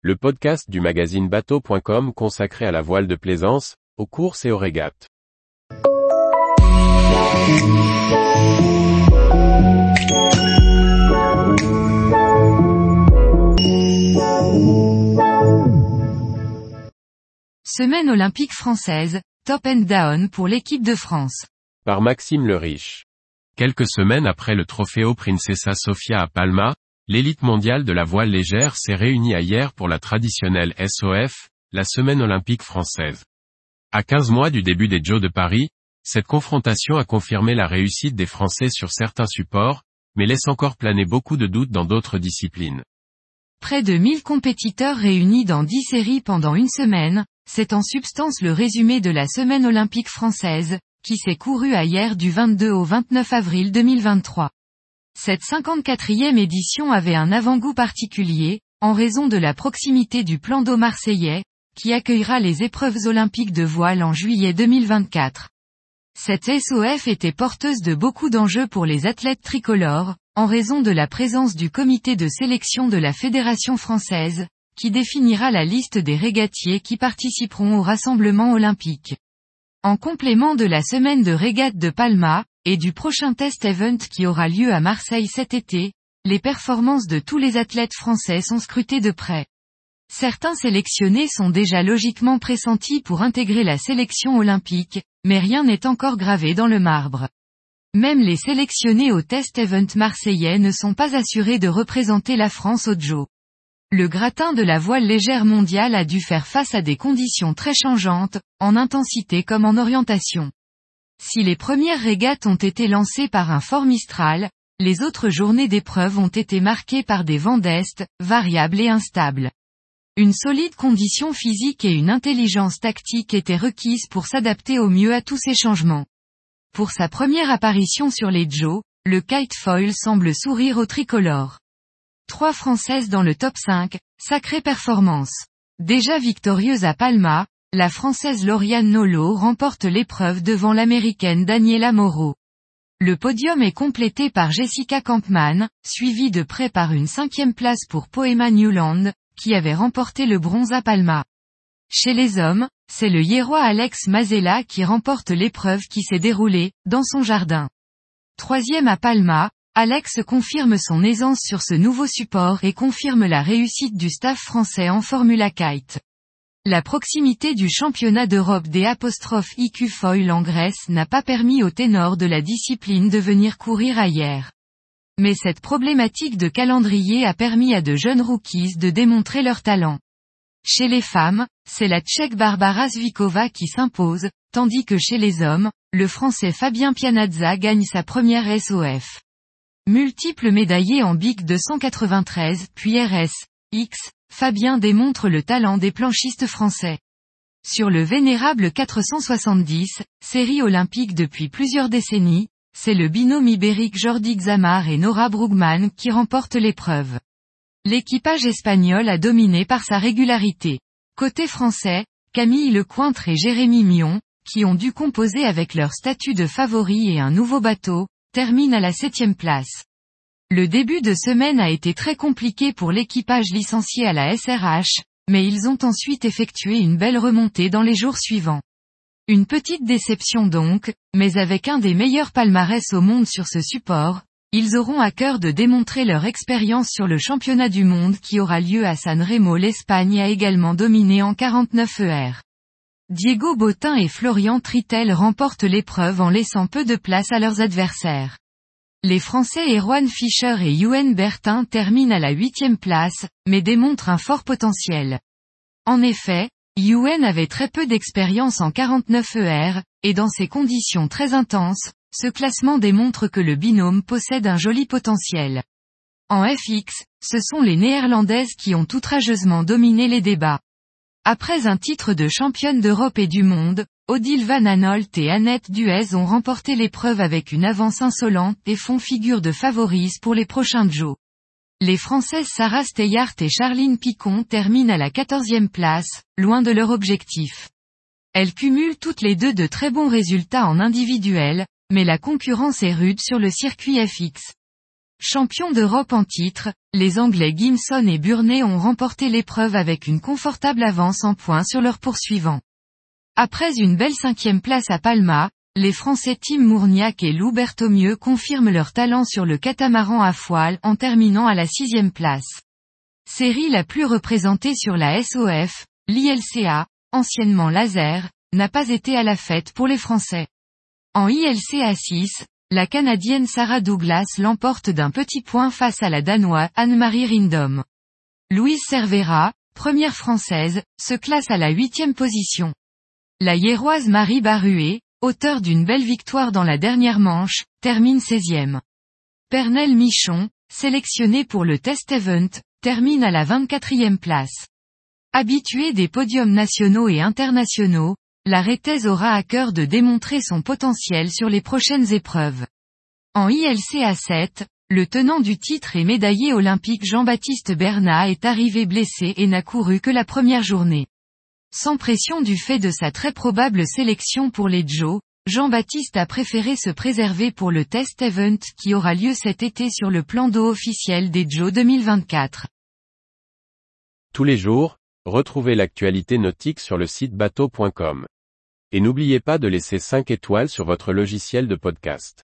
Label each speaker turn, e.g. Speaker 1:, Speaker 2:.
Speaker 1: le podcast du magazine bateau.com consacré à la voile de plaisance, aux courses et aux régates.
Speaker 2: Semaine olympique française, top and down pour l'équipe de France.
Speaker 1: Par Maxime le Riche. Quelques semaines après le Trofeo Princesa Sofia à Palma, l'élite mondiale de la voile légère s'est réunie hier pour la traditionnelle SOF, la semaine olympique française. À 15 mois du début des Jeux de Paris, cette confrontation a confirmé la réussite des Français sur certains supports, mais laisse encore planer beaucoup de doutes dans d'autres disciplines.
Speaker 2: Près de 1000 compétiteurs réunis dans 10 séries pendant une semaine, c'est en substance le résumé de la semaine olympique française, qui s'est courue hier du 22 au 29 avril 2023. Cette 54e édition avait un avant-goût particulier, en raison de la proximité du plan d'eau marseillais, qui accueillera les épreuves olympiques de voile en juillet 2024. Cette SOF était porteuse de beaucoup d'enjeux pour les athlètes tricolores, en raison de la présence du comité de sélection de la Fédération française, qui définira la liste des régatiers qui participeront au rassemblement olympique. En complément de la semaine de régate de Palma, et du prochain test event qui aura lieu à Marseille cet été, les performances de tous les athlètes français sont scrutées de près. Certains sélectionnés sont déjà logiquement pressentis pour intégrer la sélection olympique, mais rien n'est encore gravé dans le marbre. Même les sélectionnés au test event marseillais ne sont pas assurés de représenter la France au Joe. Le gratin de la voile légère mondiale a dû faire face à des conditions très changeantes, en intensité comme en orientation. Si les premières régates ont été lancées par un fort Mistral, les autres journées d'épreuve ont été marquées par des vents d'est, variables et instables. Une solide condition physique et une intelligence tactique étaient requises pour s'adapter au mieux à tous ces changements. Pour sa première apparition sur les Joe, le kite foil semble sourire au tricolore. Trois Françaises dans le top 5, sacrée performance. Déjà victorieuse à Palma, la Française Lauriane Nolo remporte l'épreuve devant l'Américaine Daniela Moreau. Le podium est complété par Jessica Kampmann, suivie de près par une cinquième place pour Poema Newland, qui avait remporté le bronze à Palma. Chez les hommes, c'est le Hiérois Alex Mazella qui remporte l'épreuve qui s'est déroulée, dans son jardin. Troisième à Palma, Alex confirme son aisance sur ce nouveau support et confirme la réussite du staff français en Formula Kite. La proximité du championnat d'Europe des apostrophes IQ Foil en Grèce n'a pas permis aux ténors de la discipline de venir courir ailleurs. Mais cette problématique de calendrier a permis à de jeunes rookies de démontrer leur talent. Chez les femmes, c'est la tchèque Barbara Zvikova qui s'impose, tandis que chez les hommes, le français Fabien Pianazza gagne sa première SOF. Multiple médaillé en BIC 293 puis RS, X, Fabien démontre le talent des planchistes français. Sur le vénérable 470, série olympique depuis plusieurs décennies, c'est le binôme ibérique Jordi Xamar et Nora Brugman qui remporte l'épreuve. L'équipage espagnol a dominé par sa régularité. Côté français, Camille Lecointre et Jérémy Mion, qui ont dû composer avec leur statut de favori et un nouveau bateau, termine à la septième place. Le début de semaine a été très compliqué pour l'équipage licencié à la SRH, mais ils ont ensuite effectué une belle remontée dans les jours suivants. Une petite déception donc, mais avec un des meilleurs palmarès au monde sur ce support, ils auront à cœur de démontrer leur expérience sur le championnat du monde qui aura lieu à San Remo. L'Espagne a également dominé en 49 ER. Diego Botin et Florian Tritel remportent l'épreuve en laissant peu de place à leurs adversaires. Les Français Erwan Fischer et Yuen Bertin terminent à la huitième place, mais démontrent un fort potentiel. En effet, Yuen avait très peu d'expérience en 49 ER, et dans ces conditions très intenses, ce classement démontre que le binôme possède un joli potentiel. En FX, ce sont les Néerlandaises qui ont outrageusement dominé les débats. Après un titre de championne d'Europe et du monde, Odile Van Anolt et Annette Duez ont remporté l'épreuve avec une avance insolente et font figure de favoris pour les prochains Joe. Les Françaises Sarah Steyart et Charline Picon terminent à la quatorzième place, loin de leur objectif. Elles cumulent toutes les deux de très bons résultats en individuel, mais la concurrence est rude sur le circuit FX. Champions d'Europe en titre, les Anglais Gimson et Burney ont remporté l'épreuve avec une confortable avance en points sur leurs poursuivants. Après une belle cinquième place à Palma, les Français Tim Mourniac et Lou Berthomieux confirment leur talent sur le catamaran à foile en terminant à la sixième place. Série la plus représentée sur la SOF, l'ILCA, anciennement Laser, n'a pas été à la fête pour les Français. En ILCA 6, la Canadienne Sarah Douglas l'emporte d'un petit point face à la Danoise Anne-Marie Rindom. Louise Cervera, première française, se classe à la huitième position. La Hiéroise Marie Baruet, auteur d'une belle victoire dans la dernière manche, termine 16e. Pernel Michon, sélectionné pour le test event, termine à la 24e place. Habitué des podiums nationaux et internationaux, la Réthèse aura à cœur de démontrer son potentiel sur les prochaines épreuves. En ILCA 7, le tenant du titre et médaillé olympique Jean-Baptiste Bernat est arrivé blessé et n'a couru que la première journée. Sans pression du fait de sa très probable sélection pour les Joe, Jean-Baptiste a préféré se préserver pour le test event qui aura lieu cet été sur le plan d'eau officiel des Joe 2024.
Speaker 1: Tous les jours, retrouvez l'actualité nautique sur le site bateau.com. Et n'oubliez pas de laisser 5 étoiles sur votre logiciel de podcast.